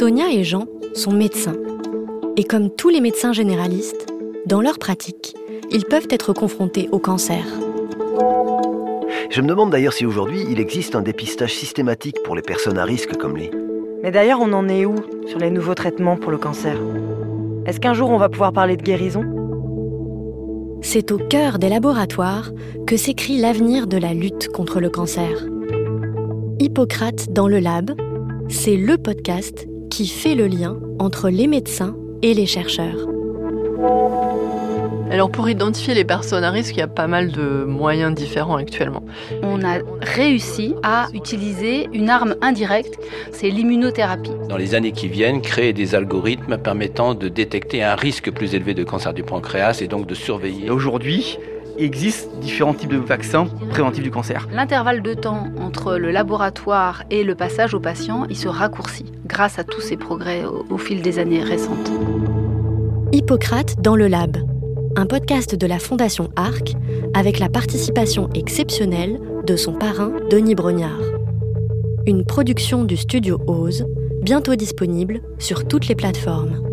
Sonia et Jean sont médecins. Et comme tous les médecins généralistes, dans leur pratique, ils peuvent être confrontés au cancer. Je me demande d'ailleurs si aujourd'hui il existe un dépistage systématique pour les personnes à risque comme lui. Mais d'ailleurs, on en est où sur les nouveaux traitements pour le cancer? Est-ce qu'un jour on va pouvoir parler de guérison? C'est au cœur des laboratoires que s'écrit l'avenir de la lutte contre le cancer. Hippocrate dans le lab, c'est le podcast qui fait le lien entre les médecins et les chercheurs. Alors pour identifier les personnes à risque, il y a pas mal de moyens différents actuellement. On a réussi à utiliser une arme indirecte, c'est l'immunothérapie. Dans les années qui viennent, créer des algorithmes permettant de détecter un risque plus élevé de cancer du pancréas et donc de surveiller. Aujourd'hui, il existe différents types de vaccins préventifs du cancer. L'intervalle de temps entre le laboratoire et le passage au patient, il se raccourcit grâce à tous ces progrès au, au fil des années récentes. Hippocrate dans le lab, un podcast de la Fondation Arc avec la participation exceptionnelle de son parrain Denis Brognard. Une production du studio Ose, bientôt disponible sur toutes les plateformes.